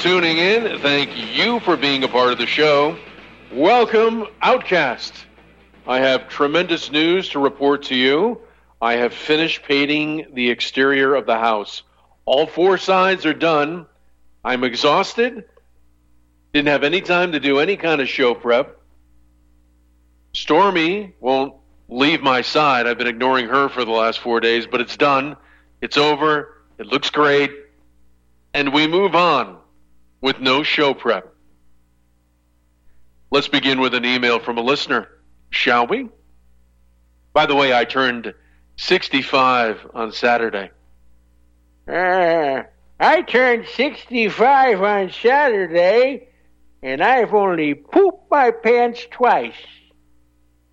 tuning in. Thank you for being a part of the show. Welcome, Outcast. I have tremendous news to report to you. I have finished painting the exterior of the house. All four sides are done. I'm exhausted. Didn't have any time to do any kind of show prep. Stormy won't leave my side. I've been ignoring her for the last four days, but it's done. It's over. It looks great. And we move on with no show prep. Let's begin with an email from a listener, shall we? By the way, I turned 65 on Saturday. Uh, I turned 65 on Saturday, and I've only pooped my pants twice.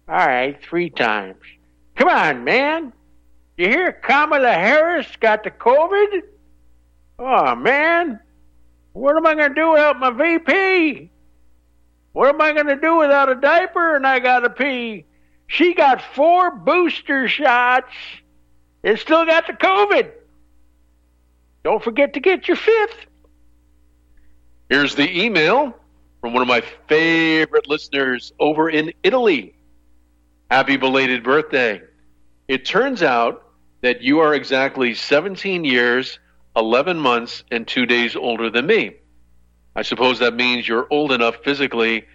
All right, three times. Come on, man. You hear Kamala Harris got the COVID? Oh, man. What am I going to do without my VP? What am I going to do without a diaper and I got to pee? She got four booster shots and still got the COVID. Don't forget to get your fifth. Here's the email from one of my favorite listeners over in Italy. Happy belated birthday. It turns out that you are exactly 17 years, 11 months, and two days older than me. I suppose that means you're old enough physically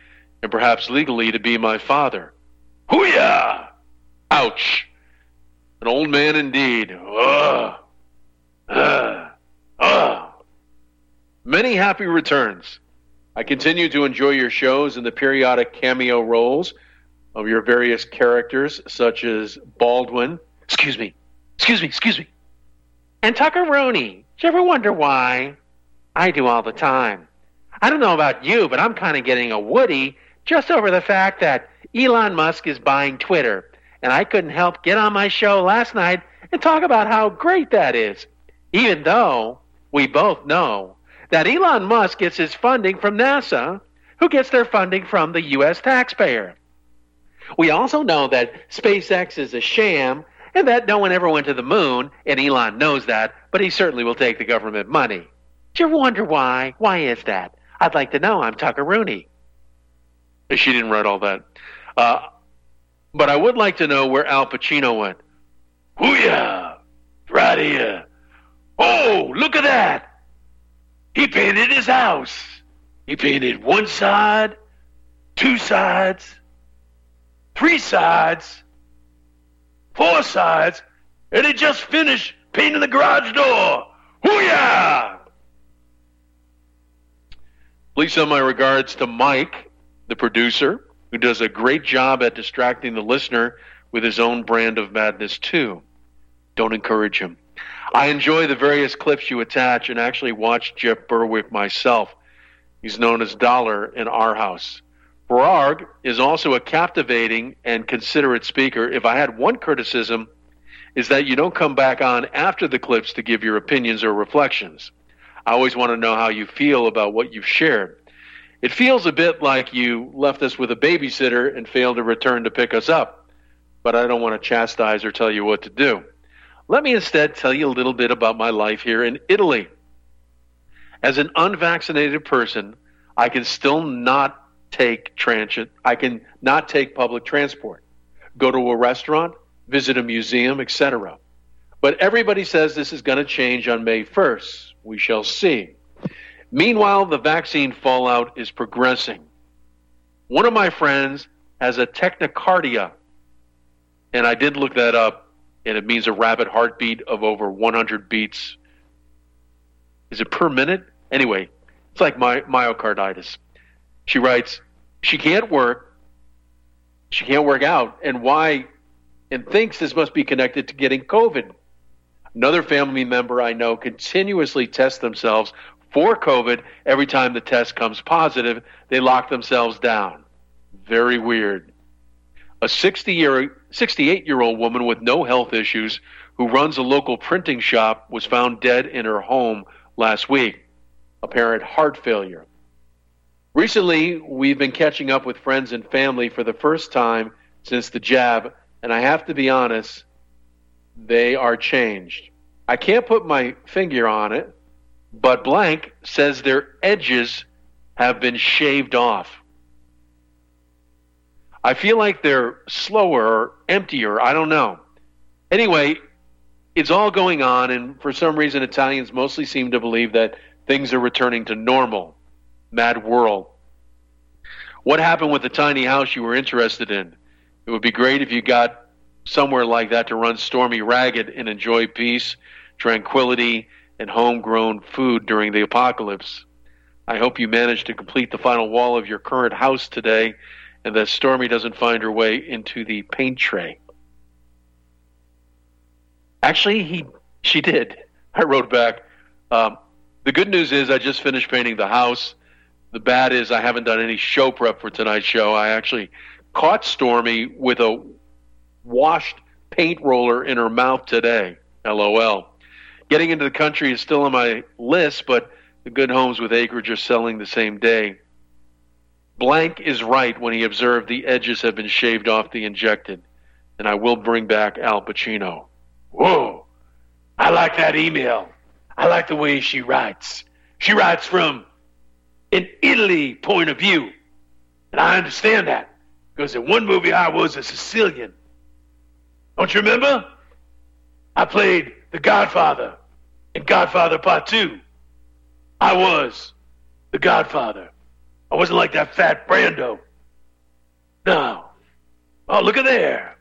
and perhaps legally to be my father. Hooyah! Ouch! An old man indeed. Ugh. Ugh. Ugh. Many happy returns. I continue to enjoy your shows and the periodic cameo roles of your various characters, such as Baldwin. Excuse me. Excuse me. Excuse me. And Tucker Tuckeroni. Did you ever wonder why? I do all the time. I don't know about you, but I'm kind of getting a Woody just over the fact that Elon Musk is buying Twitter. And I couldn't help get on my show last night and talk about how great that is. Even though we both know that Elon Musk gets his funding from NASA, who gets their funding from the U.S. taxpayer. We also know that SpaceX is a sham and that no one ever went to the moon, and Elon knows that, but he certainly will take the government money. Do you wonder why? Why is that? I'd like to know. I'm Tucker Rooney. She didn't write all that. Uh, but I would like to know where Al Pacino went. Hooyah! Right here. Oh, look at that! He painted his house. He painted one side, two sides, three sides, four sides, and he just finished painting the garage door. Hooyah! Please send my regards to Mike, the producer, who does a great job at distracting the listener with his own brand of madness, too. Don't encourage him. I enjoy the various clips you attach and actually watch Jeff Berwick myself. He's known as Dollar in our house. Farag is also a captivating and considerate speaker. If I had one criticism, is that you don't come back on after the clips to give your opinions or reflections. I always want to know how you feel about what you've shared. It feels a bit like you left us with a babysitter and failed to return to pick us up, but I don't want to chastise or tell you what to do. Let me instead tell you a little bit about my life here in Italy. As an unvaccinated person, I can still not take transit. I can not take public transport, go to a restaurant, visit a museum, etc. But everybody says this is going to change on May 1st. We shall see. Meanwhile, the vaccine fallout is progressing. One of my friends has a tachycardia, and I did look that up, and it means a rapid heartbeat of over 100 beats. Is it per minute? Anyway, it's like my myocarditis. She writes, she can't work, she can't work out, and why, and thinks this must be connected to getting COVID. Another family member I know continuously tests themselves for COVID. Every time the test comes positive, they lock themselves down. Very weird. A 60 year, 68 year old woman with no health issues who runs a local printing shop was found dead in her home last week. Apparent heart failure. Recently, we've been catching up with friends and family for the first time since the jab, and I have to be honest, they are changed. I can't put my finger on it, but blank says their edges have been shaved off. I feel like they're slower or emptier. I don't know. Anyway, it's all going on, and for some reason, Italians mostly seem to believe that things are returning to normal. Mad world. What happened with the tiny house you were interested in? It would be great if you got somewhere like that to run stormy ragged and enjoy peace, tranquility, and homegrown food during the apocalypse. I hope you manage to complete the final wall of your current house today and that Stormy doesn't find her way into the paint tray. Actually, he she did. I wrote back. Um, the good news is I just finished painting the house. The bad is I haven't done any show prep for tonight's show. I actually caught Stormy with a washed paint roller in her mouth today. LOL. Getting into the country is still on my list, but the good homes with acreage are selling the same day. Blank is right when he observed the edges have been shaved off the injected, and I will bring back Al Pacino. Whoa! I like that email. I like the way she writes. She writes from an Italy point of view. And I understand that because in one movie I was a Sicilian. Don't you remember? I played the Godfather in Godfather Part 2. I was the Godfather. I wasn't like that fat Brando. No. Oh, look at there.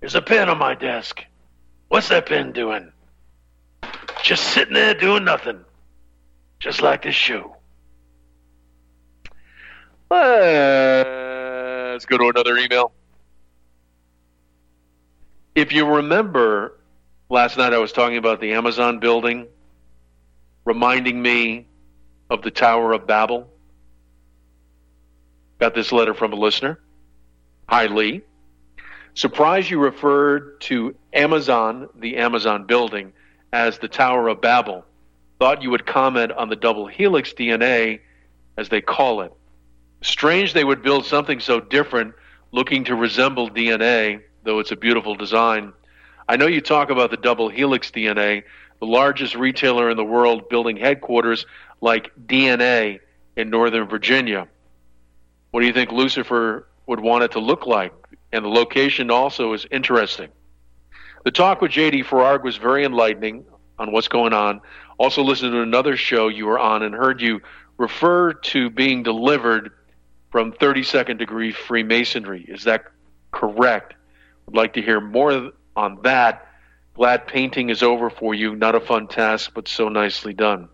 There's a pen on my desk. What's that pen doing? Just sitting there doing nothing. Just like this show. Let's go to another email. If you remember, last night I was talking about the Amazon building, reminding me of the Tower of Babel. Got this letter from a listener. Hi, Lee. Surprised you referred to Amazon, the Amazon building, as the Tower of Babel. Thought you would comment on the double helix DNA, as they call it. Strange they would build something so different, looking to resemble DNA, though it's a beautiful design. I know you talk about the double helix DNA, the largest retailer in the world building headquarters like DNA in Northern Virginia. What do you think Lucifer would want it to look like? And the location also is interesting. The talk with JD Farag was very enlightening on what's going on. Also listened to another show you were on and heard you refer to being delivered from 32nd degree Freemasonry. Is that correct? Would like to hear more on that. Glad painting is over for you. Not a fun task, but so nicely done.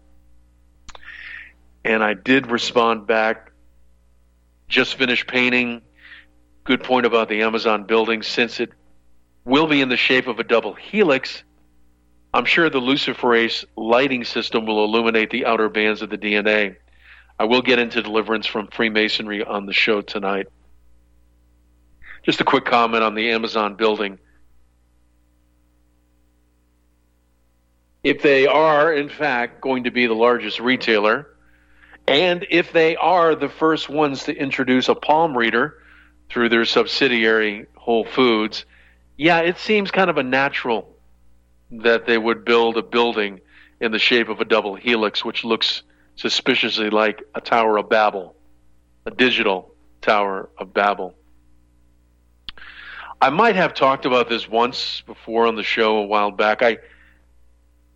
And I did respond back just finished painting. Good point about the Amazon building. Since it will be in the shape of a double helix, I'm sure the luciferase lighting system will illuminate the outer bands of the DNA. I will get into deliverance from Freemasonry on the show tonight. Just a quick comment on the Amazon building. If they are, in fact, going to be the largest retailer, and if they are the first ones to introduce a palm reader through their subsidiary Whole Foods, yeah, it seems kind of a natural that they would build a building in the shape of a double helix, which looks suspiciously like a Tower of Babel, a digital Tower of Babel. I might have talked about this once before on the show a while back. I,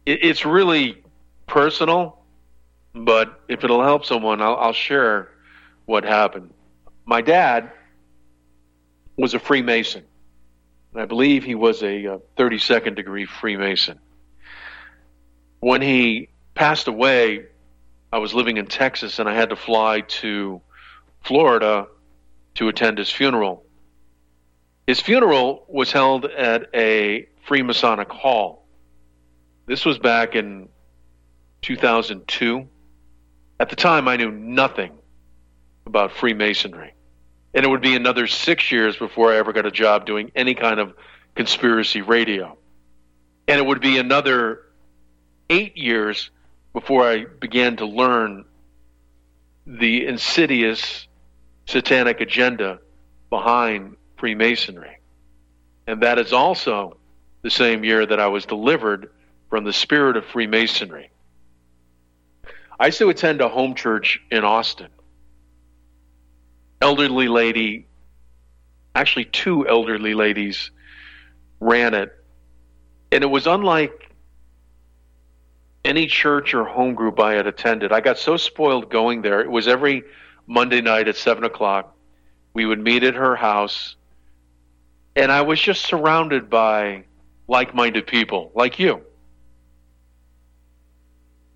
it, it's really personal but if it'll help someone, I'll, I'll share what happened. My dad was a Freemason. And I believe he was a, uh, a 32nd degree Freemason. When he passed away, I was living in Texas and I had to fly to Florida to attend his funeral. His funeral was held at a Freemasonic hall. This was back in 2002. At the time, I knew nothing about Freemasonry. And it would be another six years before I ever got a job doing any kind of conspiracy radio. And it would be another eight years before I began to learn the insidious satanic agenda behind Freemasonry. And that is also the same year that I was delivered from the spirit of Freemasonry. I used to attend a home church in Austin. Elderly lady, actually, two elderly ladies ran it. And it was unlike any church or home group I had attended. I got so spoiled going there. It was every Monday night at 7 o'clock. We would meet at her house. And I was just surrounded by like minded people like you.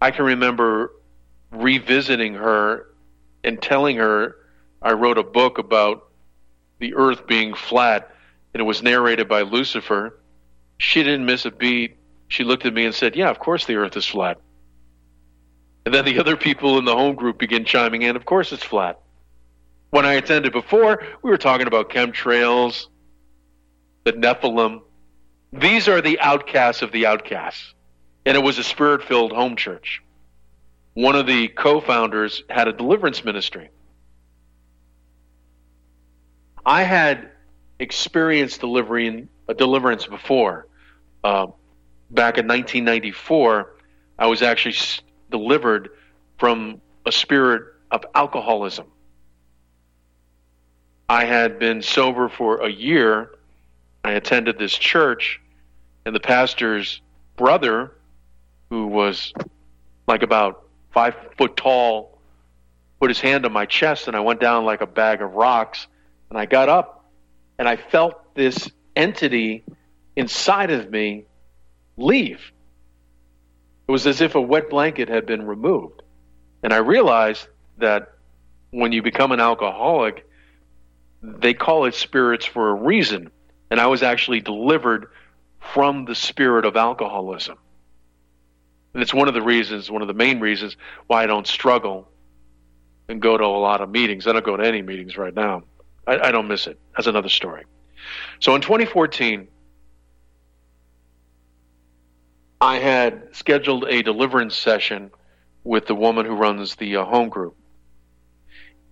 I can remember revisiting her and telling her I wrote a book about the earth being flat and it was narrated by Lucifer. She didn't miss a beat. She looked at me and said, Yeah, of course the earth is flat. And then the other people in the home group began chiming in, Of course it's flat. When I attended before, we were talking about chemtrails, the Nephilim. These are the outcasts of the outcasts. And it was a spirit filled home church. One of the co founders had a deliverance ministry. I had experienced delivering a deliverance before. Uh, back in 1994, I was actually delivered from a spirit of alcoholism. I had been sober for a year. I attended this church, and the pastor's brother, who was like about five foot tall, put his hand on my chest, and I went down like a bag of rocks. And I got up, and I felt this entity inside of me leave. It was as if a wet blanket had been removed. And I realized that when you become an alcoholic, they call it spirits for a reason. And I was actually delivered from the spirit of alcoholism. And it's one of the reasons, one of the main reasons why I don't struggle and go to a lot of meetings. I don't go to any meetings right now. I, I don't miss it. That's another story. So in 2014, I had scheduled a deliverance session with the woman who runs the uh, home group.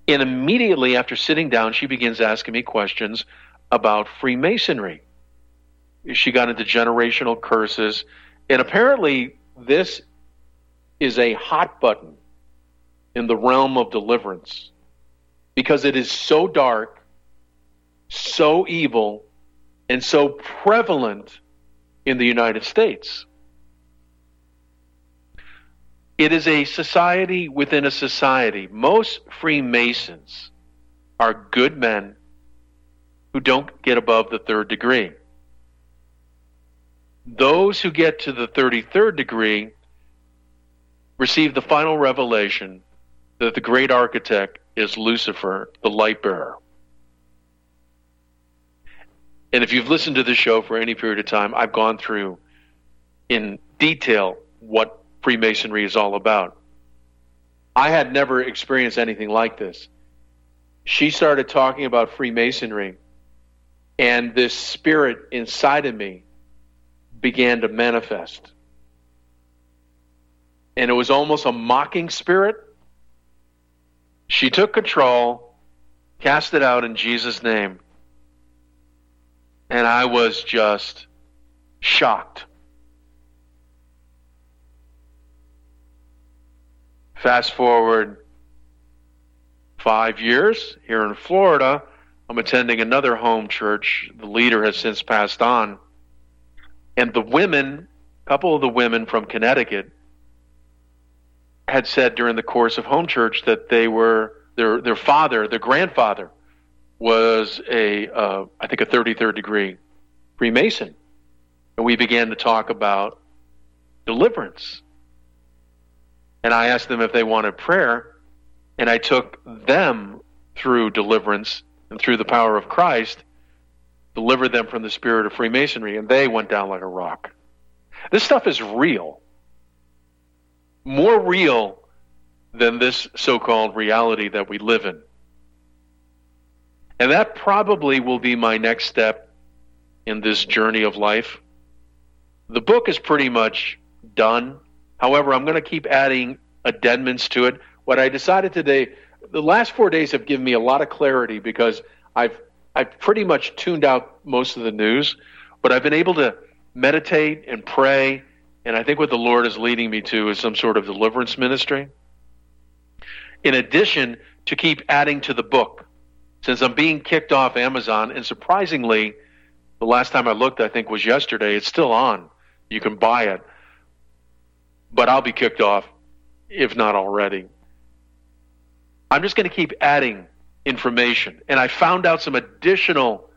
And immediately after sitting down, she begins asking me questions about Freemasonry. She got into generational curses. And apparently, this is a hot button in the realm of deliverance because it is so dark, so evil, and so prevalent in the United States. It is a society within a society. Most Freemasons are good men who don't get above the third degree. Those who get to the 33rd degree receive the final revelation that the great architect is Lucifer, the light bearer. And if you've listened to the show for any period of time, I've gone through in detail what Freemasonry is all about. I had never experienced anything like this. She started talking about Freemasonry, and this spirit inside of me began to manifest. And it was almost a mocking spirit. She took control, cast it out in Jesus' name, and I was just shocked. Fast forward five years here in Florida, I'm attending another home church. The leader has since passed on. And the women, a couple of the women from Connecticut, had said during the course of home church that they were their their father, their grandfather, was a uh, I think a 33rd degree Freemason, and we began to talk about deliverance and I asked them if they wanted prayer, and I took them through deliverance and through the power of Christ, delivered them from the spirit of Freemasonry, and they went down like a rock. This stuff is real. More real than this so called reality that we live in. And that probably will be my next step in this journey of life. The book is pretty much done. However, I'm going to keep adding addendums to it. What I decided today, the last four days have given me a lot of clarity because I've I've pretty much tuned out most of the news, but I've been able to meditate and pray, and I think what the Lord is leading me to is some sort of deliverance ministry. in addition to keep adding to the book. Since I'm being kicked off Amazon, and surprisingly, the last time I looked, I think was yesterday, it's still on. You can buy it. But I'll be kicked off, if not already. I'm just going to keep adding information. And I found out some additional,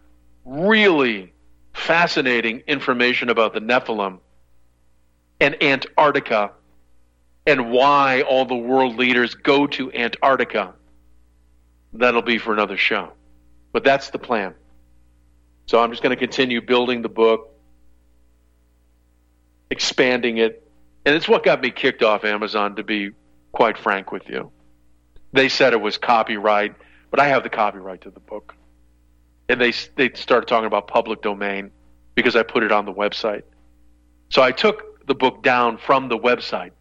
really fascinating information about the Nephilim and Antarctica and why all the world leaders go to Antarctica. That'll be for another show. But that's the plan. So I'm just going to continue building the book, expanding it. And it's what got me kicked off Amazon, to be quite frank with you. They said it was copyright, but I have the copyright to the book. And they, they started talking about public domain because I put it on the website. So I took the book down from the website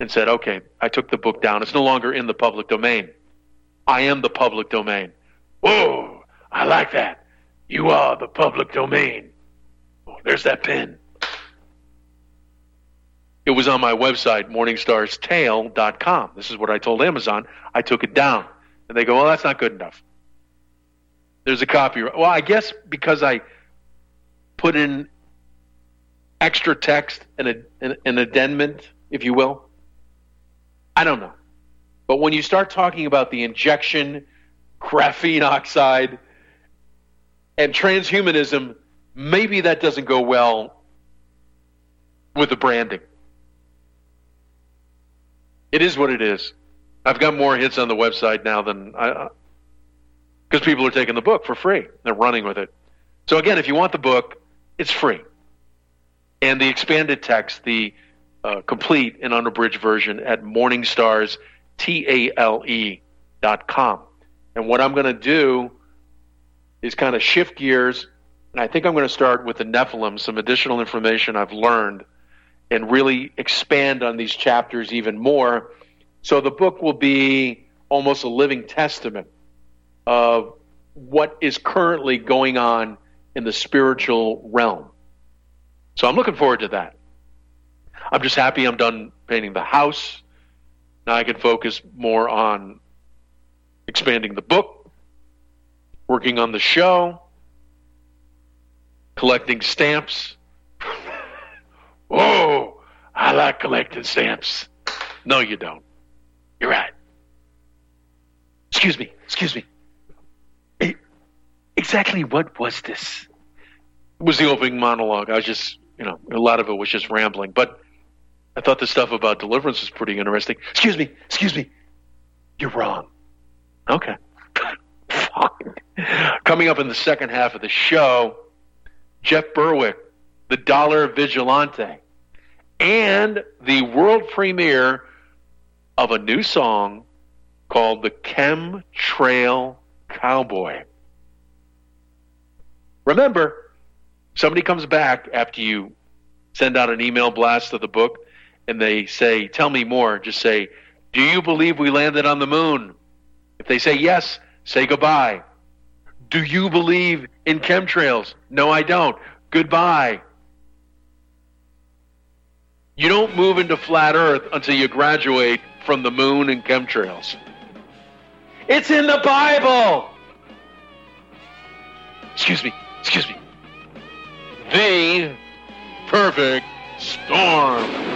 and said, okay, I took the book down. It's no longer in the public domain. I am the public domain. Whoa, I like that. You are the public domain. Oh, there's that pen. It was on my website, morningstarstale.com. This is what I told Amazon. I took it down. And they go, well, that's not good enough. There's a copyright. Well, I guess because I put in extra text and a, an, an addendum, if you will. I don't know. But when you start talking about the injection, graphene oxide, and transhumanism, maybe that doesn't go well with the branding. It is what it is. I've got more hits on the website now than I, because people are taking the book for free. They're running with it. So again, if you want the book, it's free. And the expanded text, the uh, complete and unabridged version at Morningstars, T-A-L-E dot com. And what I'm going to do is kind of shift gears, and I think I'm going to start with the Nephilim, some additional information I've learned, and really expand on these chapters even more. So the book will be almost a living testament of what is currently going on in the spiritual realm. So I'm looking forward to that. I'm just happy I'm done painting the house. Now I can focus more on expanding the book, working on the show, collecting stamps. Whoa, I like collecting stamps. No, you don't. You're right. Excuse me, excuse me. Exactly what was this? It was the opening monologue. I was just, you know, a lot of it was just rambling. But I thought the stuff about deliverance was pretty interesting. Excuse me, excuse me. You're wrong. Okay. Coming up in the second half of the show, Jeff Berwick, the Dollar Vigilante, and the world premiere of a new song called The Chemtrail Cowboy. Remember, somebody comes back after you send out an email blast of the book and they say, Tell me more. Just say, Do you believe we landed on the moon? If they say yes, say goodbye. Do you believe in chemtrails? No, I don't. Goodbye. You don't move into flat earth until you graduate from the moon and chemtrails. It's in the Bible. Excuse me. Excuse me. The perfect storm.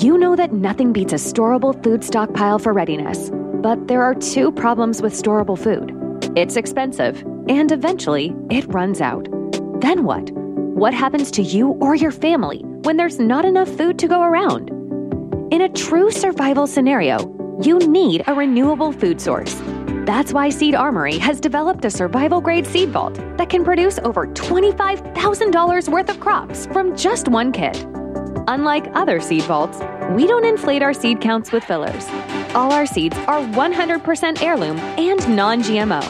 You know that nothing beats a storable food stockpile for readiness, but there are two problems with storable food it's expensive, and eventually it runs out. Then what? What happens to you or your family when there's not enough food to go around? In a true survival scenario, you need a renewable food source. That's why Seed Armory has developed a survival grade seed vault that can produce over $25,000 worth of crops from just one kit. Unlike other seed vaults, we don't inflate our seed counts with fillers. All our seeds are 100% heirloom and non GMO.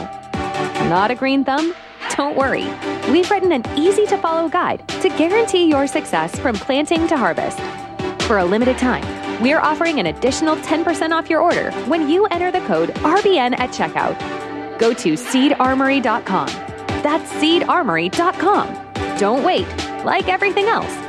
Not a green thumb? Don't worry. We've written an easy to follow guide to guarantee your success from planting to harvest. For a limited time, we're offering an additional 10% off your order when you enter the code RBN at checkout. Go to seedarmory.com. That's seedarmory.com. Don't wait. Like everything else,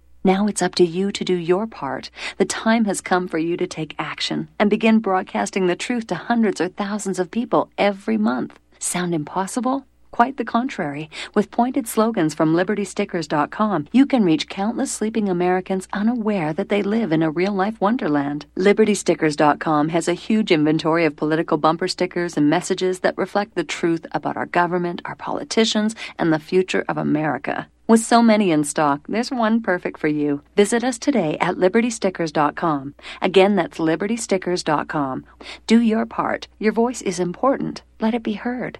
Now it's up to you to do your part. The time has come for you to take action and begin broadcasting the truth to hundreds or thousands of people every month. Sound impossible? Quite the contrary. With pointed slogans from LibertyStickers.com, you can reach countless sleeping Americans unaware that they live in a real life wonderland. LibertyStickers.com has a huge inventory of political bumper stickers and messages that reflect the truth about our government, our politicians, and the future of America. With so many in stock, there's one perfect for you. Visit us today at libertystickers.com. Again, that's libertystickers.com. Do your part. Your voice is important. Let it be heard.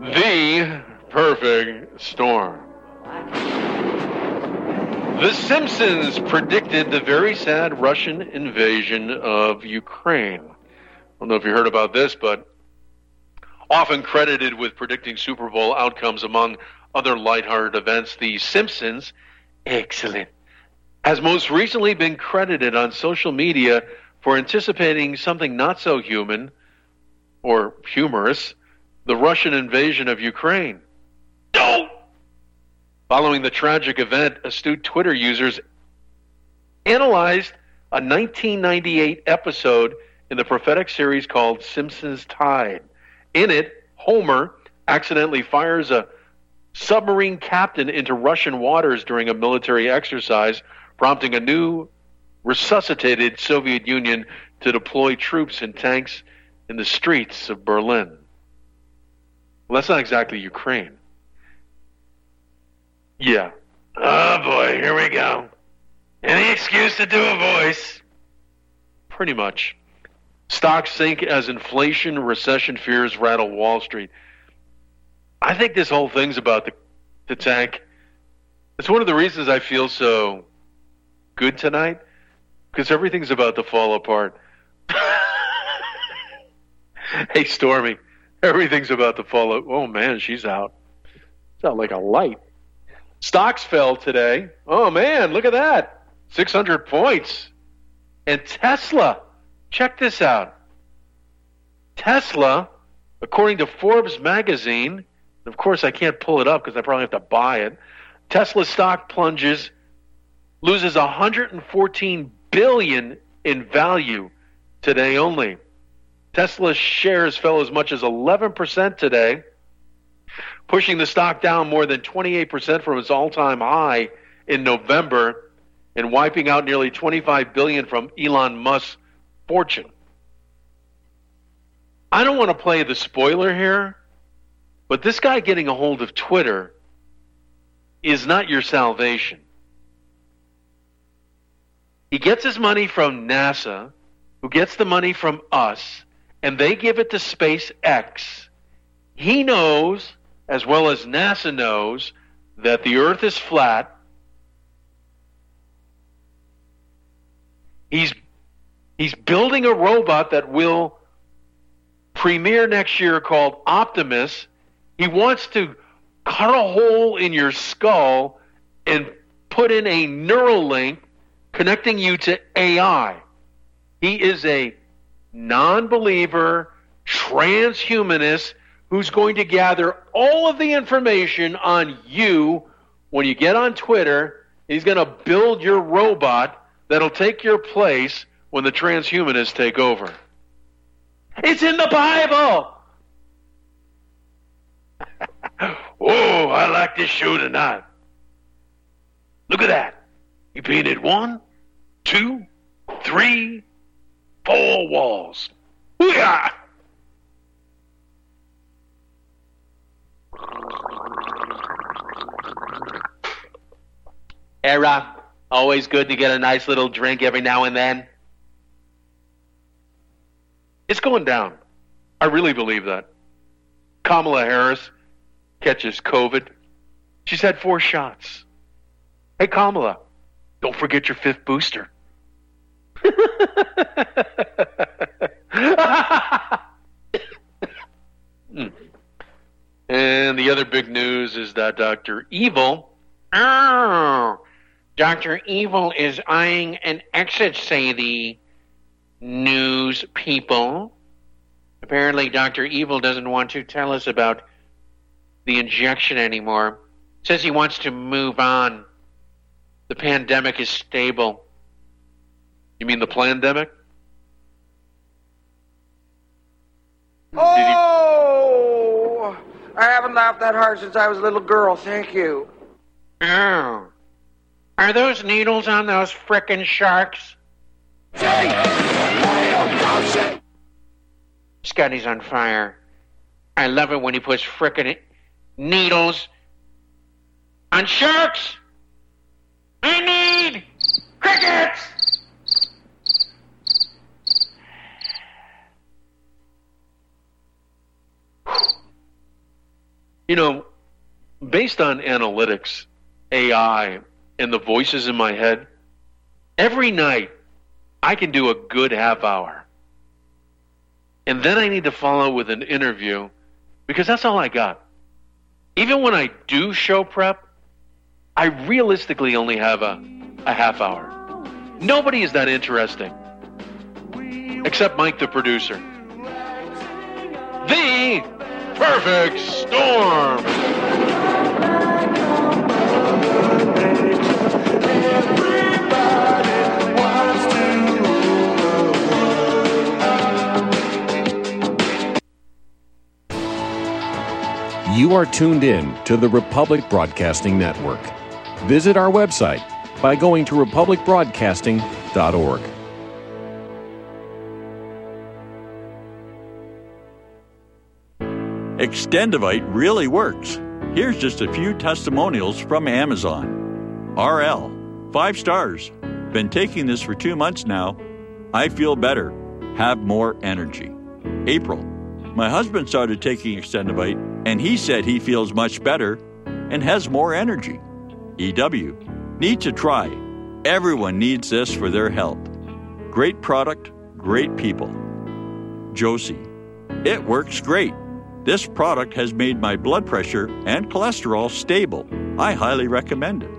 The perfect storm. The Simpsons predicted the very sad Russian invasion of Ukraine. I don't know if you heard about this, but often credited with predicting Super Bowl outcomes among other lighthearted events, The Simpsons, excellent, has most recently been credited on social media for anticipating something not so human or humorous the Russian invasion of Ukraine. No! Following the tragic event, astute Twitter users analyzed a 1998 episode in the prophetic series called Simpsons Tide. In it, Homer accidentally fires a submarine captain into Russian waters during a military exercise, prompting a new resuscitated Soviet Union to deploy troops and tanks in the streets of Berlin. Well, that's not exactly Ukraine. Yeah. Oh boy, here we go. Any excuse to do a voice. Pretty much. Stocks sink as inflation, recession fears rattle Wall Street. I think this whole thing's about the, the tank. It's one of the reasons I feel so good tonight because everything's about to fall apart. hey, Stormy, everything's about to fall. Up. Oh man, she's out. She's out like a light. Stocks fell today. Oh man, look at that. 600 points. And Tesla, check this out. Tesla According to Forbes magazine, of course I can't pull it up because I probably have to buy it. Tesla stock plunges, loses 114 billion in value today only. Tesla shares fell as much as 11% today, pushing the stock down more than 28% from its all-time high in November and wiping out nearly 25 billion from Elon Musk's fortune. I don't want to play the spoiler here, but this guy getting a hold of Twitter is not your salvation. He gets his money from NASA, who gets the money from us, and they give it to SpaceX. He knows, as well as NASA knows, that the Earth is flat. He's he's building a robot that will premiere next year called Optimus. He wants to cut a hole in your skull and put in a neural link connecting you to AI. He is a non believer, transhumanist who's going to gather all of the information on you when you get on Twitter. He's going to build your robot that'll take your place when the transhumanists take over. It's in the Bible. oh, I like this show tonight. Look at that. You painted one, two, three, four walls. Hoo-yah! Era, always good to get a nice little drink every now and then. It's going down. I really believe that. Kamala Harris catches COVID. She's had four shots. Hey, Kamala, don't forget your fifth booster. Hmm. and the other big news is that Dr. Evil. Oh, Dr. Evil is eyeing an exit, say the news people. Apparently, Dr. Evil doesn't want to tell us about the injection anymore. Says he wants to move on. The pandemic is stable. You mean the pandemic? Oh! I haven't laughed that hard since I was a little girl. Thank you. Oh. Are those needles on those frickin' sharks? Scotty's on fire. I love it when he puts frickin' needles on sharks. I need crickets. You know, based on analytics, AI, and the voices in my head, every night I can do a good half hour. And then I need to follow with an interview because that's all I got. Even when I do show prep, I realistically only have a, a half hour. Nobody is that interesting. Except Mike, the producer. The perfect storm. You are tuned in to the Republic Broadcasting Network. Visit our website by going to republicbroadcasting.org. Extendovite really works. Here's just a few testimonials from Amazon. RL, five stars. Been taking this for two months now. I feel better, have more energy. April, my husband started taking Extendovite and he said he feels much better and has more energy. EW, need to try. Everyone needs this for their health. Great product, great people. Josie, it works great. This product has made my blood pressure and cholesterol stable. I highly recommend it.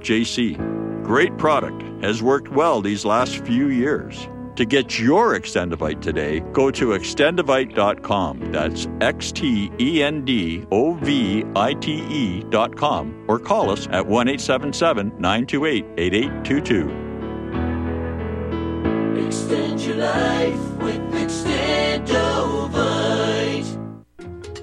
JC, great product, has worked well these last few years. To get your Extendovite today, go to extendovite.com. That's X T E N D O V I T E.com or call us at 1 877 928 8822. Extend your life with Extendovite.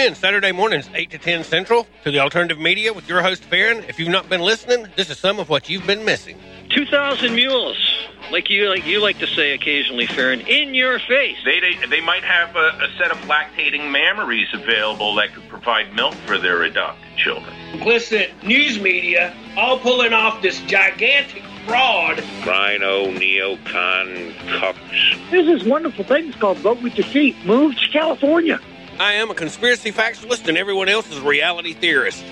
In Saturday mornings, 8 to 10 Central, to the Alternative Media with your host, Farron. If you've not been listening, this is some of what you've been missing. 2,000 mules, like you like you like to say occasionally, Farron, in your face. They, they, they might have a, a set of lactating mammaries available that could provide milk for their adopted children. Complicit news media all pulling off this gigantic fraud. RINO, neocon, cucks. There's this wonderful thing it's called Vote with Your Feet. Move to California. I am a conspiracy factualist, and everyone else is a reality theorist.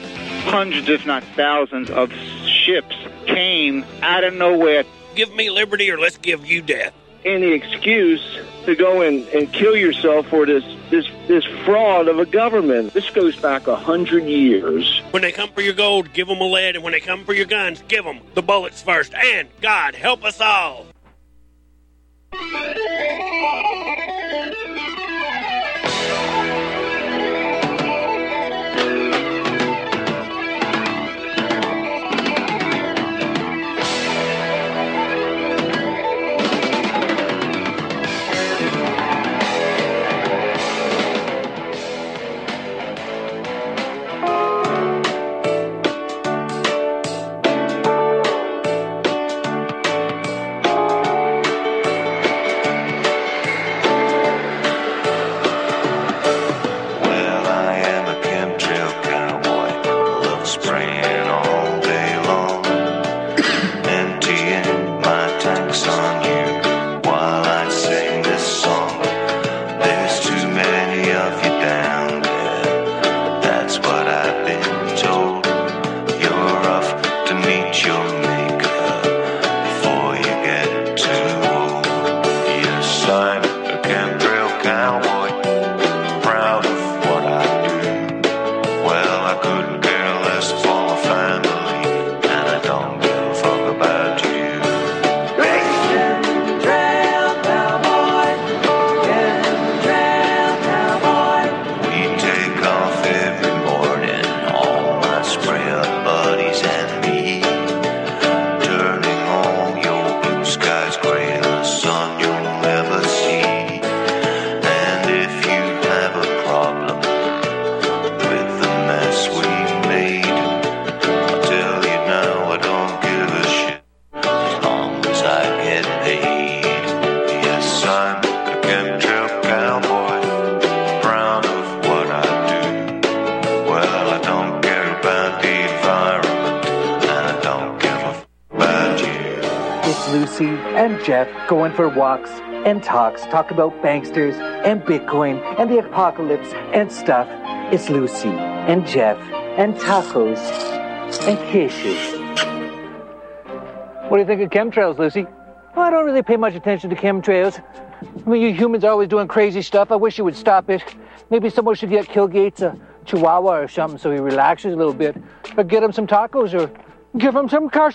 Hundreds, if not thousands, of ships came out of nowhere. Give me liberty, or let's give you death. Any excuse to go and, and kill yourself for this, this this fraud of a government. This goes back a hundred years. When they come for your gold, give them a lead, and when they come for your guns, give them the bullets first. And God help us all. And talks, talk about banksters and Bitcoin and the apocalypse and stuff. It's Lucy and Jeff and tacos and kisses. What do you think of chemtrails, Lucy? Well, I don't really pay much attention to chemtrails. I mean, you humans are always doing crazy stuff. I wish you would stop it. Maybe someone should get Killgates a chihuahua or something so he relaxes a little bit. Or get him some tacos or give him some car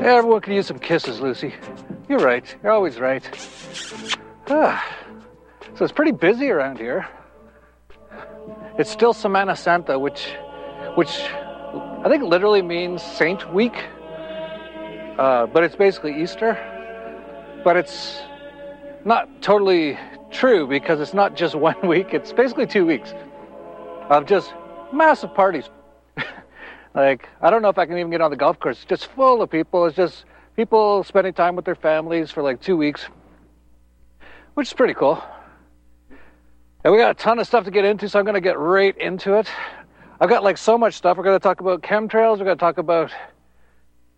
Everyone could use some kisses, Lucy. You're right. You're always right. Ah, so it's pretty busy around here. It's still Semana Santa, which, which I think literally means Saint Week, uh, but it's basically Easter. But it's not totally true because it's not just one week, it's basically two weeks of just massive parties. Like, I don't know if I can even get on the golf course. It's just full of people. It's just people spending time with their families for like two weeks, which is pretty cool. And we got a ton of stuff to get into, so I'm going to get right into it. I've got like so much stuff. We're going to talk about chemtrails. We're going to talk about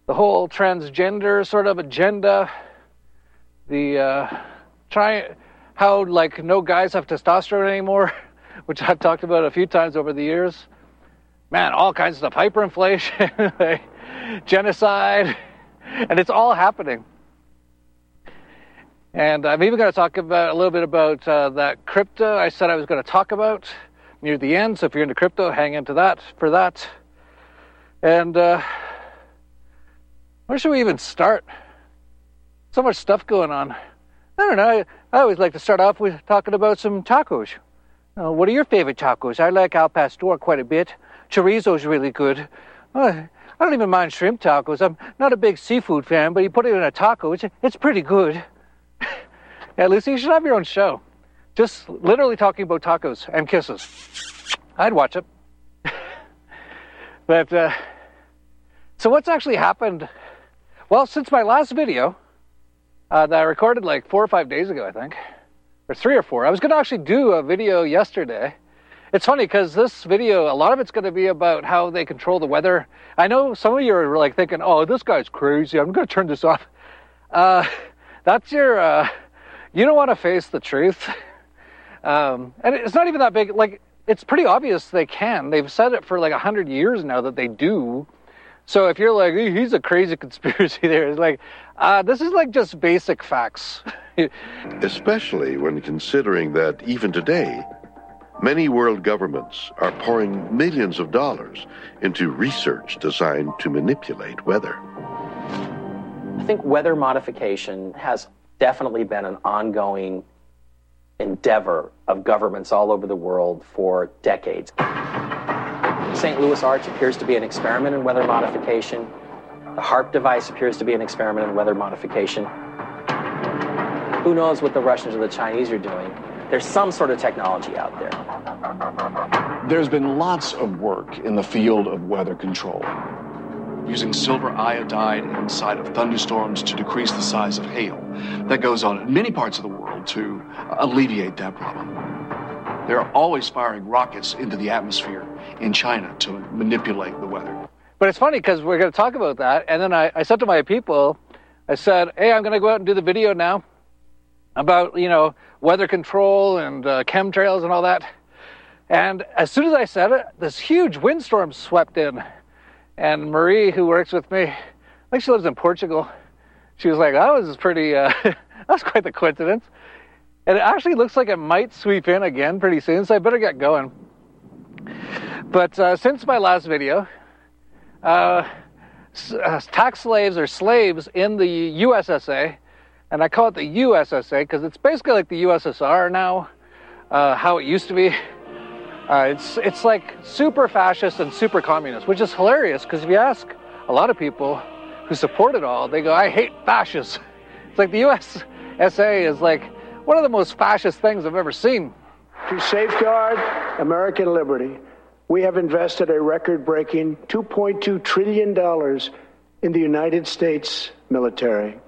the whole transgender sort of agenda. The uh, try how like no guys have testosterone anymore, which I've talked about a few times over the years. Man, all kinds of stuff, hyperinflation, genocide, and it's all happening. And I'm even going to talk about a little bit about uh, that crypto I said I was going to talk about near the end. So if you're into crypto, hang into that for that. And uh, where should we even start? So much stuff going on. I don't know. I, always like to start off with talking about some tacos. Uh, what are your favorite tacos? I like al pastor quite a bit. Chorizo's really good. I don't even mind shrimp tacos. I'm not a big seafood fan, but you put it in a taco, it's, it's pretty good. yeah, Lucy, you should have your own show. Just literally talking about tacos and kisses. I'd watch it. but, uh, so what's actually happened? Well, since my last video uh, that I recorded like four or five days ago, I think, or three or four, I was going to actually do a video yesterday. It's funny because this video, a lot of it's going to be about how they control the weather. I know some of you are like thinking, oh, this guy's crazy. I'm going to turn this off. Uh, that's your, uh, you don't want to face the truth. Um, and it's not even that big. Like, it's pretty obvious they can. They've said it for like a hundred years now that they do. So if you're like, he's a crazy conspiracy there, it's like, uh, this is like just basic facts. Especially when considering that even today, many world governments are pouring millions of dollars into research designed to manipulate weather. I think weather modification has definitely been an ongoing endeavor of governments all over the world for decades. St. Louis Arch appears to be an experiment in weather modification. The HAARP device appears to be an experiment in weather modification. Who knows what the Russians or the Chinese are doing? There's some sort of technology out there. There's been lots of work in the field of weather control, using silver iodide inside of thunderstorms to decrease the size of hail. That goes on in many parts of the world to uh, alleviate that problem. They're always firing rockets into the atmosphere in China to manipulate the weather. But it's funny because we're going to talk about that. And then I, I said to my people, I said, hey, I'm going to go out and do the video now about, you know, weather control and uh, chemtrails and all that. And as soon as I said it, this huge windstorm swept in. And Marie, who works with me, I think she lives in Portugal, she was like, that was pretty, uh, that was quite the coincidence. And it actually looks like it might sweep in again pretty soon, so I better get going. But uh, since my last video, uh, uh, tax slaves or slaves in the USSA, and I call it the USSA because it's basically like the USSR now, uh, how it used to be. Uh, it's it's like super fascist and super communist, which is hilarious because if you ask a lot of people who support it all, they go, "I hate fascists." It's like the USSA is like one of the most fascist things I've ever seen. To safeguard American liberty, we have invested a record breaking $2.2 trillion in the United States military.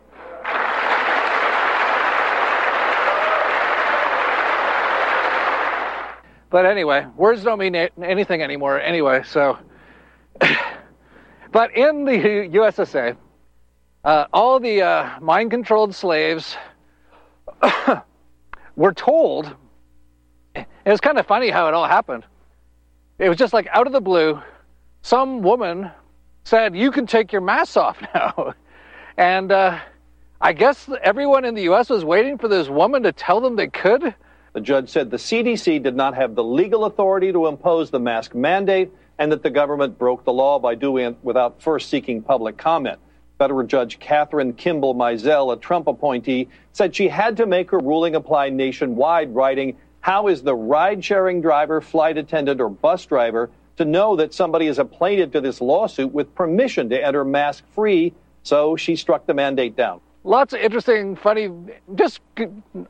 But anyway, words don't mean anything anymore anyway, so. but in the USSA, uh, all the uh, mind controlled slaves were told, it was kind of funny how it all happened. It was just like out of the blue, some woman said, You can take your mask off now. and uh, I guess everyone in the U.S. was waiting for this woman to tell them they could. The judge said the CDC did not have the legal authority to impose the mask mandate and that the government broke the law by doing it without first seeking public comment. Federal Judge Kathryn Kimball Mizelle, a Trump appointee, said she had to make her ruling apply nationwide, writing, How is the ride sharing driver, flight attendant, or bus driver to know that somebody is a plaintiff to this lawsuit with permission to enter mask free? So she struck the mandate down. Lots of interesting, funny, just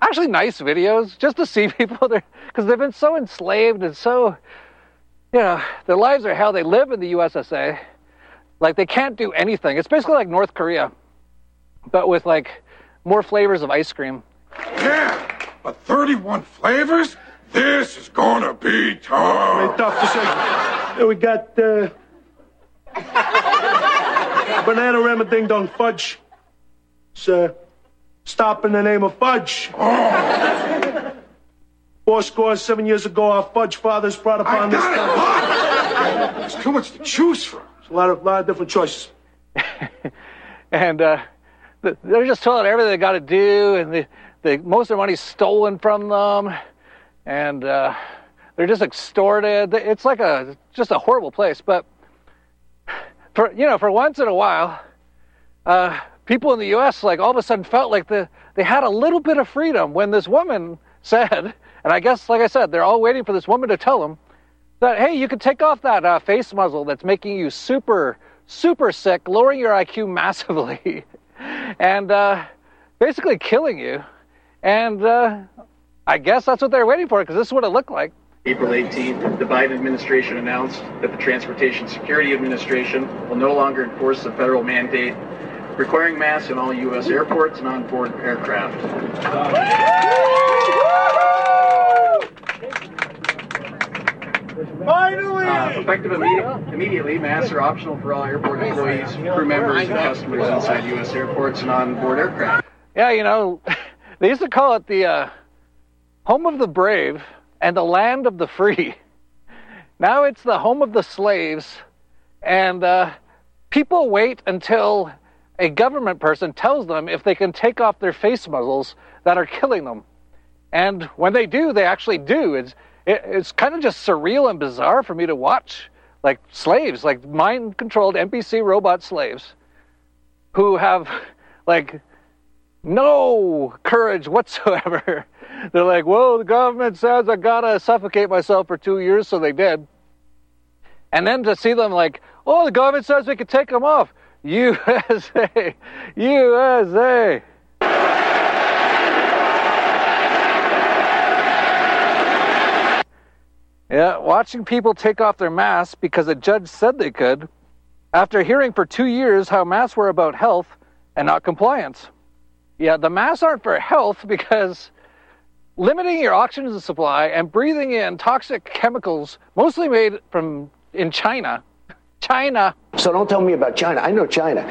actually nice videos just to see people there because they've been so enslaved and so, you know, their lives are hell. They live in the USSA. Like they can't do anything. It's basically like North Korea, but with like more flavors of ice cream. Yeah, but 31 flavors? This is gonna be tough. tough to say. We got uh, banana rama ding dong fudge. It's uh, stop in the name of fudge. Four scores seven years ago, our fudge fathers brought upon this. There's too much to choose from. There's a lot of lot of different choices. and uh, they're just telling everything they got to do, and the, the most of their money's stolen from them, and uh, they're just extorted. It's like a just a horrible place. But for you know, for once in a while, uh, people in the U.S. like all of a sudden felt like the they had a little bit of freedom when this woman said, and I guess like I said, they're all waiting for this woman to tell them that hey, you can take off that uh, face muzzle that's making you super super sick, lowering your IQ massively, and uh, basically killing you. And uh, I guess that's what they're waiting for because this is what it looked like. April 18th, the Biden administration announced that the Transportation Security Administration will no longer enforce the federal mandate requiring masks in all U.S. airports and on board aircraft. Finally! Uh, effective immedi- immediately, masks are optional for all airport employees, crew members, and customers inside U.S. airports and on board aircraft. Yeah, you know, they used to call it the uh, home of the brave and the land of the free. Now it's the home of the slaves, and uh, people wait until a government person tells them if they can take off their face muzzles that are killing them. And when they do, they actually do. It's it, it's kind of just surreal and bizarre for me to watch, like slaves, like mind-controlled NPC robot slaves, who have like no courage whatsoever. They're like, "Well, the government says I gotta suffocate myself for two years, so they did." And then to see them like, "Oh, the government says we could take them off." USA, USA. Yeah, watching people take off their masks because a judge said they could, after hearing for two years how masks were about health and not compliance. Yeah, the masks aren't for health because limiting your oxygen supply and breathing in toxic chemicals, mostly made from in China. China. So don't tell me about China. I know China.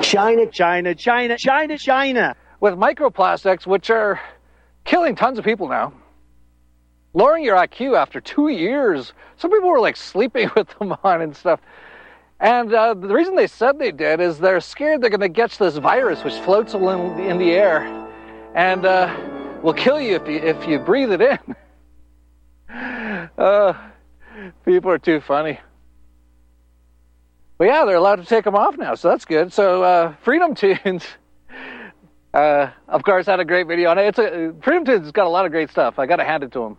China, China, China, China, China. With microplastics, which are killing tons of people now. Lowering your IQ after two years. Some people were like sleeping with them on and stuff. And uh, the reason they said they did is they're scared they're going to catch this virus which floats in, in the air and uh, will kill you if you if you breathe it in. uh, people are too funny. But yeah, they're allowed to take them off now, so that's good. So uh, Freedom Tunes, uh, of course, had a great video on it. It's a, Freedom Tunes has got a lot of great stuff. I got to hand it to him.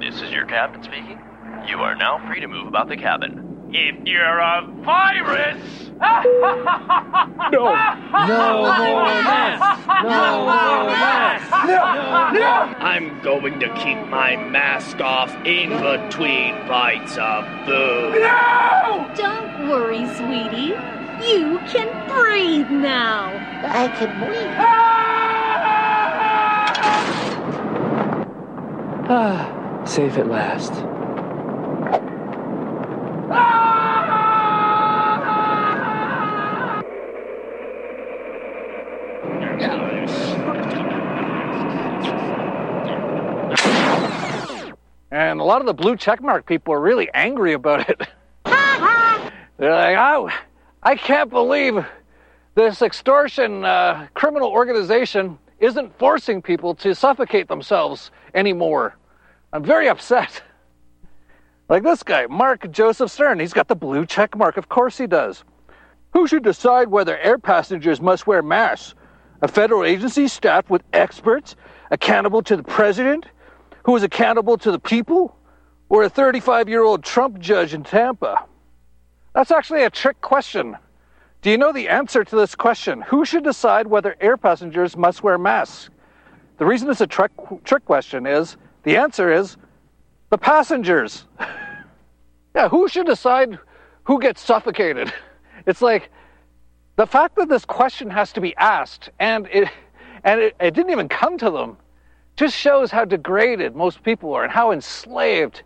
This is your captain speaking. You are now free to move about the cabin. If you're a virus. No. No more masks. No more masks. No. No. I'm going to keep my mask off in between bites of food. No! Don't worry, sweetie. You can breathe now. I can breathe. Ah, safe at last. And a lot of the blue checkmark people are really angry about it. They're like, oh, I can't believe this extortion uh, criminal organization isn't forcing people to suffocate themselves anymore. I'm very upset. Like this guy, Mark Joseph Stern, he's got the blue check mark. Of course he does. Who should decide whether air passengers must wear masks? A federal agency staffed with experts accountable to the president, who is accountable to the people, or a 35 year old Trump judge in Tampa? That's actually a trick question. Do you know the answer to this question? Who should decide whether air passengers must wear masks? The reason it's a trick, trick question is the answer is the passengers. yeah, who should decide who gets suffocated? It's like the fact that this question has to be asked and it and it, it didn't even come to them just shows how degraded most people are and how enslaved.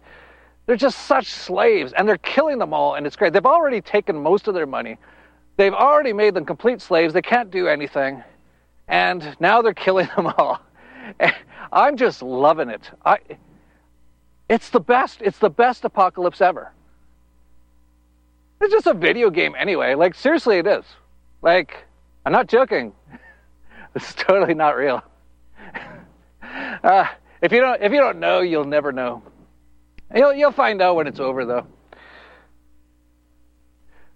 They're just such slaves and they're killing them all and it's great. They've already taken most of their money. They've already made them complete slaves. They can't do anything. And now they're killing them all. I'm just loving it. I it's the best it's the best apocalypse ever it's just a video game anyway like seriously it is like i'm not joking it's totally not real uh, if you don't if you don't know you'll never know You'll, you'll find out when it's over, though.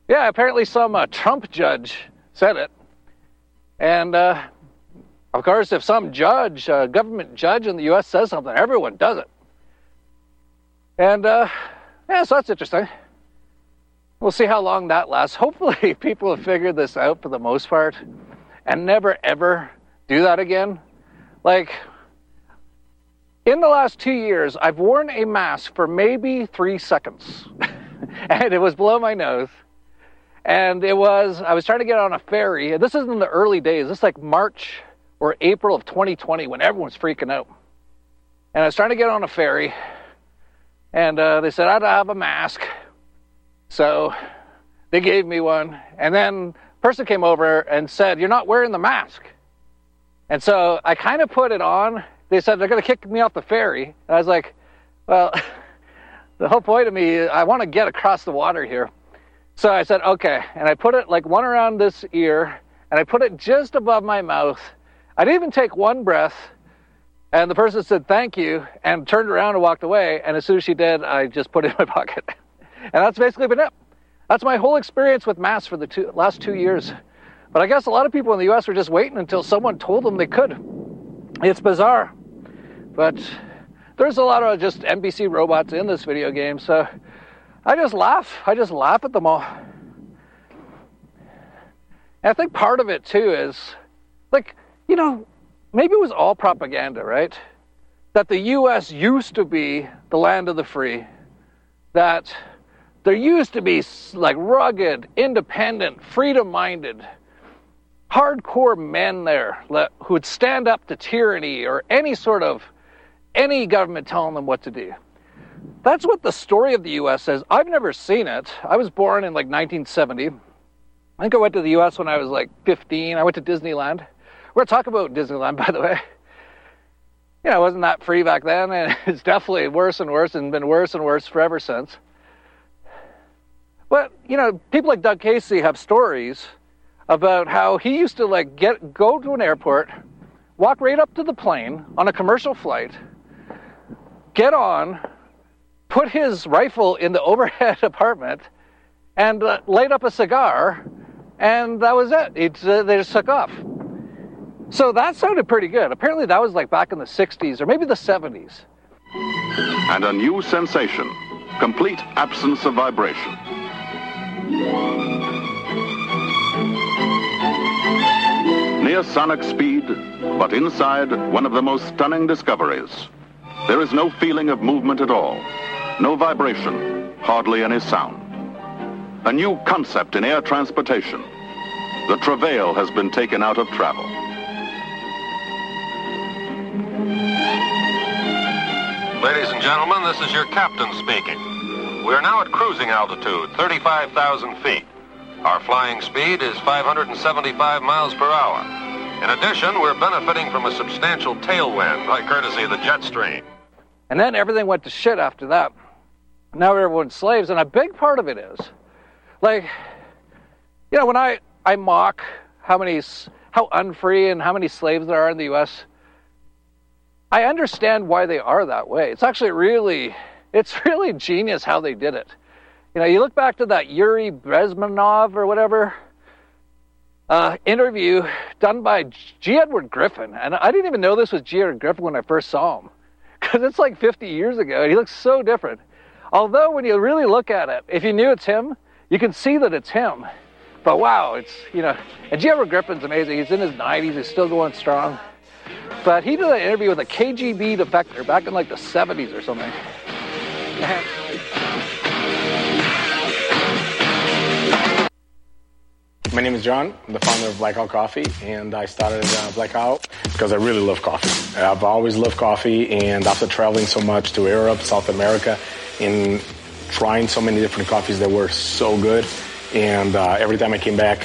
Yeah, apparently some uh, Trump judge said it. And uh, of course, if some judge, uh, government judge in the U.S. says something, everyone does it. And uh, yeah, so that's interesting. We'll see how long that lasts. Hopefully, people have figured this out for the most part and never ever do that again. Like, in the last two years, I've worn a mask for maybe three seconds, and it was below my nose. And it was, I was trying to get on a ferry. This is in the early days. This is like March or April of 2020 when everyone's freaking out. And I was trying to get on a ferry, and uh, they said I to have a mask. So they gave me one. And then person came over and said, You're not wearing the mask. And so I kind of put it on they said they're going to kick me off the ferry. And I was like, well, the whole point of me, I want to get across the water here. So I said, okay. And I put it like one around this ear, and I put it just above my mouth. I didn't even take one breath. And the person said, thank you, and turned around and walked away. And as soon as she did, I just put it in my pocket. and that's basically been it. That's my whole experience with masks for the two, last two years. But I guess a lot of people in the US were just waiting until someone told them they could. It's bizarre. But there's a lot of just NPC robots in this video game, so I just laugh. I just laugh at them all. And I think part of it too is like, you know, maybe it was all propaganda, right? That the US used to be the land of the free, that there used to be like rugged, independent, freedom minded, hardcore men there who would stand up to tyranny or any sort of any government telling them what to do. That's what the story of the US says. I've never seen it. I was born in like 1970. I think I went to the US when I was like 15. I went to Disneyland. We're going to talk about Disneyland, by the way. You know, it wasn't that free back then, and it's definitely worse and worse and been worse and worse forever since. But, you know, people like Doug Casey have stories about how he used to like get go to an airport, walk right up to the plane on a commercial flight, get on, put his rifle in the overhead apartment, and uh, light up a cigar, and that was it. Uh, they just took off. So that sounded pretty good. Apparently, that was like back in the 60s or maybe the 70s. And a new sensation complete absence of vibration. Near sonic speed, but inside one of the most stunning discoveries. There is no feeling of movement at all, no vibration, hardly any sound. A new concept in air transportation. The travail has been taken out of travel. Ladies and gentlemen, this is your captain speaking. We are now at cruising altitude, 35,000 feet. Our flying speed is 575 miles per hour. In addition, we're benefiting from a substantial tailwind by courtesy of the jet stream. And then everything went to shit after that. Now everyone's slaves, and a big part of it is, like, you know, when I I mock how many how unfree and how many slaves there are in the U.S. I understand why they are that way. It's actually really it's really genius how they did it. You know, you look back to that Yuri Bezmenov or whatever. uh, interview done by G. Edward Griffin. And I didn't even know this was G. Edward Griffin when I first saw him because it's like 50 years ago and he looks so different. Although, when you really look at it, if you knew it's him, you can see that it's him. But wow, it's, you know, and G. Edward Griffin's amazing. He's in his 90s, he's still going strong. But he did an interview with a KGB defector back in like the 70s or something. My name is John. I'm the founder of Blackout Coffee, and I started uh, Blackout because I really love coffee. I've always loved coffee, and after traveling so much to Europe, South America, and trying so many different coffees that were so good, and uh, every time I came back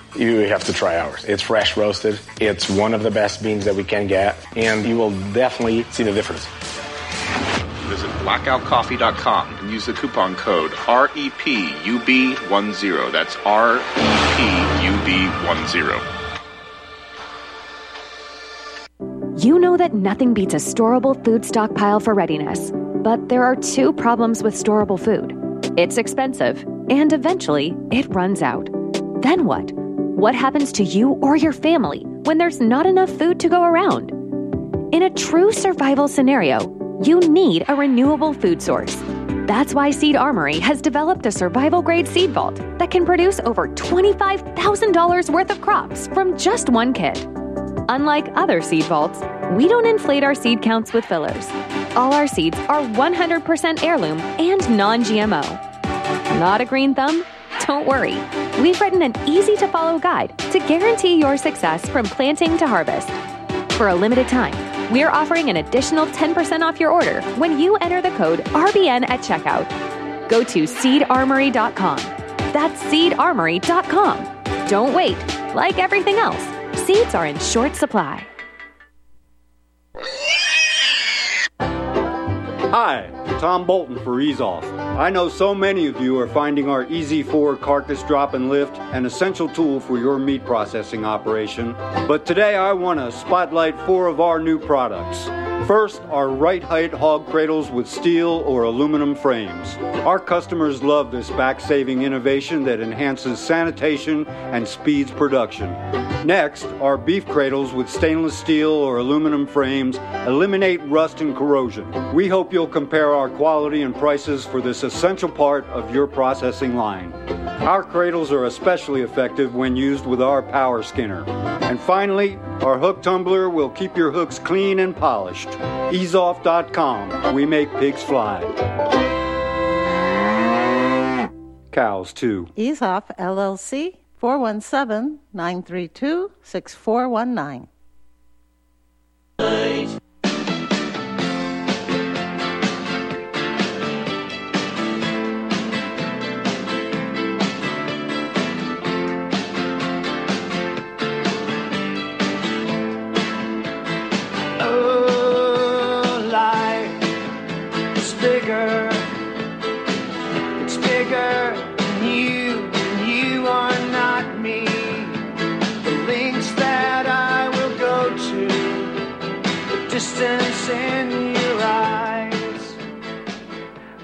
you have to try ours. It's fresh roasted. It's one of the best beans that we can get, and you will definitely see the difference. Visit blackoutcoffee.com and use the coupon code E REPUB10. That's E REPUB10. You know that nothing beats a storable food stockpile for readiness. But there are two problems with storable food it's expensive, and eventually it runs out. Then what? What happens to you or your family when there's not enough food to go around? In a true survival scenario, you need a renewable food source. That's why Seed Armory has developed a survival grade seed vault that can produce over $25,000 worth of crops from just one kit. Unlike other seed vaults, we don't inflate our seed counts with fillers. All our seeds are 100% heirloom and non GMO. Not a green thumb? Don't worry. We've written an easy to follow guide to guarantee your success from planting to harvest. For a limited time, we're offering an additional 10% off your order when you enter the code RBN at checkout. Go to seedarmory.com. That's seedarmory.com. Don't wait. Like everything else, seeds are in short supply. Hi, Tom Bolton for Ease Off. I know so many of you are finding our Easy 4 carcass drop and lift an essential tool for your meat processing operation. But today I want to spotlight four of our new products. First, our right height hog cradles with steel or aluminum frames. Our customers love this back saving innovation that enhances sanitation and speeds production. Next, our beef cradles with stainless steel or aluminum frames eliminate rust and corrosion. We hope you'll compare our quality and prices for this essential part of your processing line. Our cradles are especially effective when used with our power skinner. And finally, our hook tumbler will keep your hooks clean and polished. Easeoff.com. We make pigs fly. Cows, too. Ease Off LLC 417 932 6419. Oh, life is bigger. It's bigger than you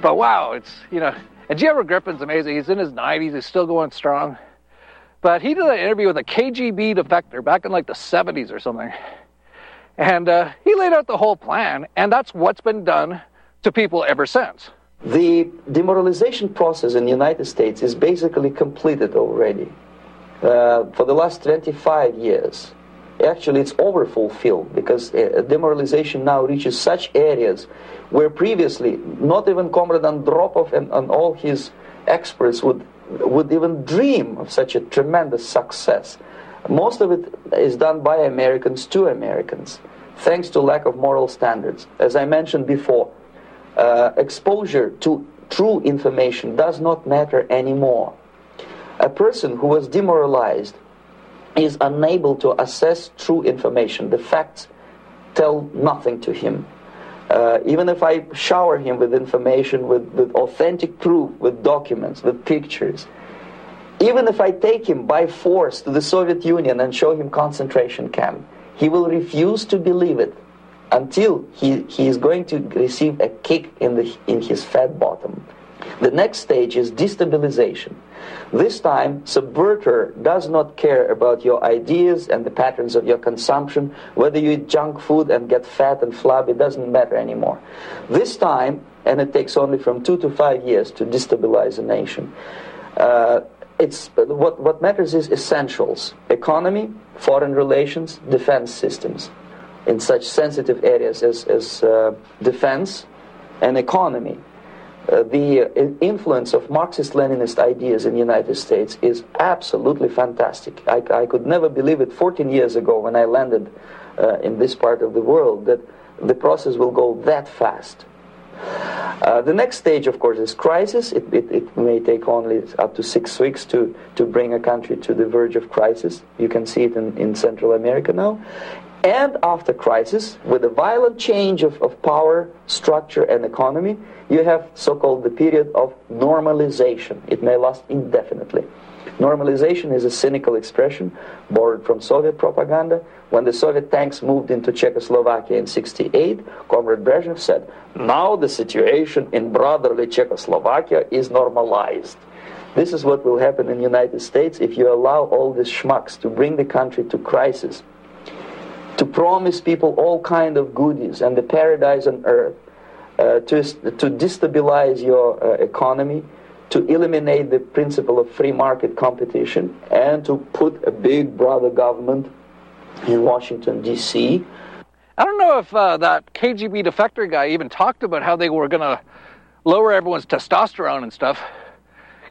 But wow, it's, you know, and G. Edward Griffin's amazing. He's in his 90s, he's still going strong. But he did an interview with a KGB defector back in like the 70s or something. And uh, he laid out the whole plan, and that's what's been done to people ever since. The demoralization process in the United States is basically completed already. Uh, for the last 25 years, actually, it's overfulfilled because uh, demoralization now reaches such areas where previously not even Comrade Andropov and, and all his experts would, would even dream of such a tremendous success. Most of it is done by Americans to Americans, thanks to lack of moral standards. As I mentioned before, uh, exposure to true information does not matter anymore. A person who was demoralized is unable to assess true information, the facts tell nothing to him. Uh, even if I shower him with information, with, with authentic proof, with documents, with pictures, even if I take him by force to the Soviet Union and show him concentration camp, he will refuse to believe it until he, he is going to receive a kick in, the, in his fat bottom. The next stage is destabilization. This time, subverter does not care about your ideas and the patterns of your consumption. Whether you eat junk food and get fat and flabby doesn't matter anymore. This time, and it takes only from two to five years to destabilize a nation. Uh, it's what, what matters is essentials economy, foreign relations, defense systems. In such sensitive areas as, as uh, defense and economy, uh, the uh, influence of Marxist Leninist ideas in the United States is absolutely fantastic. I, I, could never believe it 14 years ago when I landed uh, in this part of the world that the process will go that fast. Uh, the next stage, of course, is crisis. It, it, it, may take only up to six weeks to, to bring a country to the verge of crisis. You can see it in, in Central America now. And after crisis, with a violent change of, of power, structure, and economy, you have so-called the period of normalization. It may last indefinitely. Normalization is a cynical expression borrowed from Soviet propaganda. When the Soviet tanks moved into Czechoslovakia in 68, Comrade Brezhnev said, now the situation in brotherly Czechoslovakia is normalized. This is what will happen in the United States if you allow all these schmucks to bring the country to crisis, to promise people all kind of goodies and the paradise on earth, uh, to, to destabilize your uh, economy, to eliminate the principle of free market competition and to put a big brother government in Washington, D.C. I don't know if uh, that KGB defector guy even talked about how they were going to lower everyone's testosterone and stuff.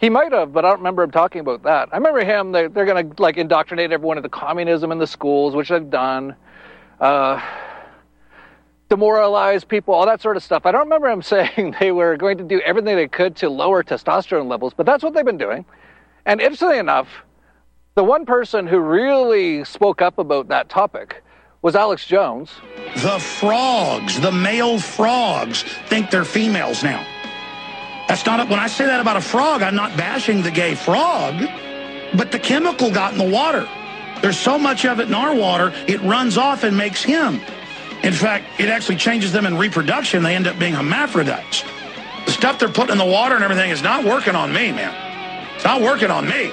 He might have, but I don't remember him talking about that. I remember him, they're, they're going to like indoctrinate everyone into communism in the schools, which they've done. Uh, demoralize people, all that sort of stuff. I don't remember him saying they were going to do everything they could to lower testosterone levels, but that's what they've been doing. And interestingly enough, the one person who really spoke up about that topic was Alex Jones. The frogs, the male frogs, think they're females now. That's not, a, when I say that about a frog, I'm not bashing the gay frog, but the chemical got in the water. There's so much of it in our water, it runs off and makes him. In fact, it actually changes them in reproduction. They end up being hermaphrodites. The stuff they're putting in the water and everything is not working on me, man. It's not working on me.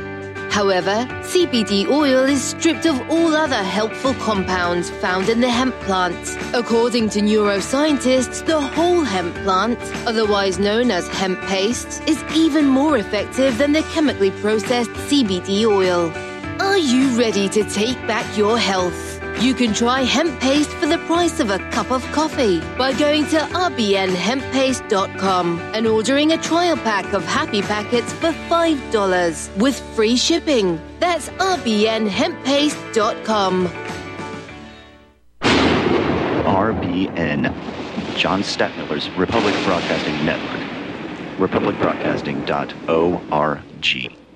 However, CBD oil is stripped of all other helpful compounds found in the hemp plant. According to neuroscientists, the whole hemp plant, otherwise known as hemp paste, is even more effective than the chemically processed CBD oil. Are you ready to take back your health? You can try hemp paste for the price of a cup of coffee by going to rbnhemppaste.com and ordering a trial pack of happy packets for $5 with free shipping. That's rbnhemppaste.com. RBN, John Stadtmiller's Republic Broadcasting Network, republicbroadcasting.org.